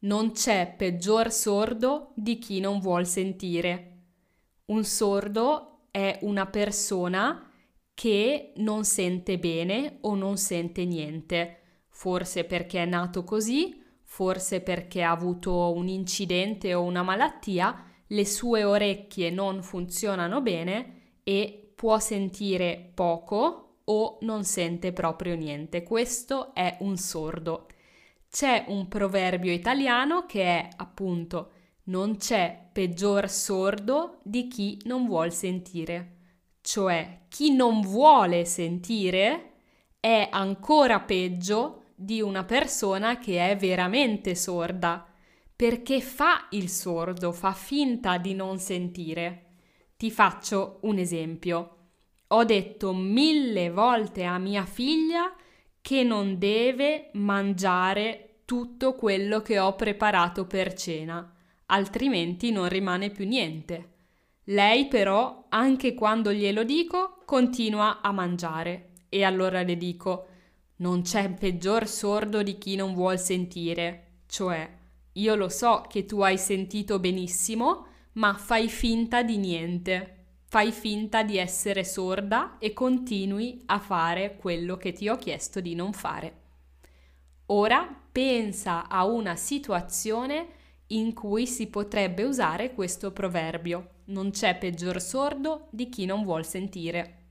Non c'è peggior sordo di chi non vuol sentire. Un sordo è una persona che non sente bene o non sente niente, forse perché è nato così, forse perché ha avuto un incidente o una malattia, le sue orecchie non funzionano bene e può sentire poco o non sente proprio niente. Questo è un sordo. C'è un proverbio italiano che è appunto non c'è peggior sordo di chi non vuol sentire. Cioè chi non vuole sentire è ancora peggio di una persona che è veramente sorda, perché fa il sordo, fa finta di non sentire. Ti faccio un esempio. Ho detto mille volte a mia figlia che non deve mangiare tutto quello che ho preparato per cena, altrimenti non rimane più niente. Lei però, anche quando glielo dico, continua a mangiare. E allora le dico, non c'è peggior sordo di chi non vuol sentire. Cioè, io lo so che tu hai sentito benissimo, ma fai finta di niente. Fai finta di essere sorda e continui a fare quello che ti ho chiesto di non fare. Ora pensa a una situazione in cui si potrebbe usare questo proverbio. Non c'è peggior sordo di chi non vuol sentire.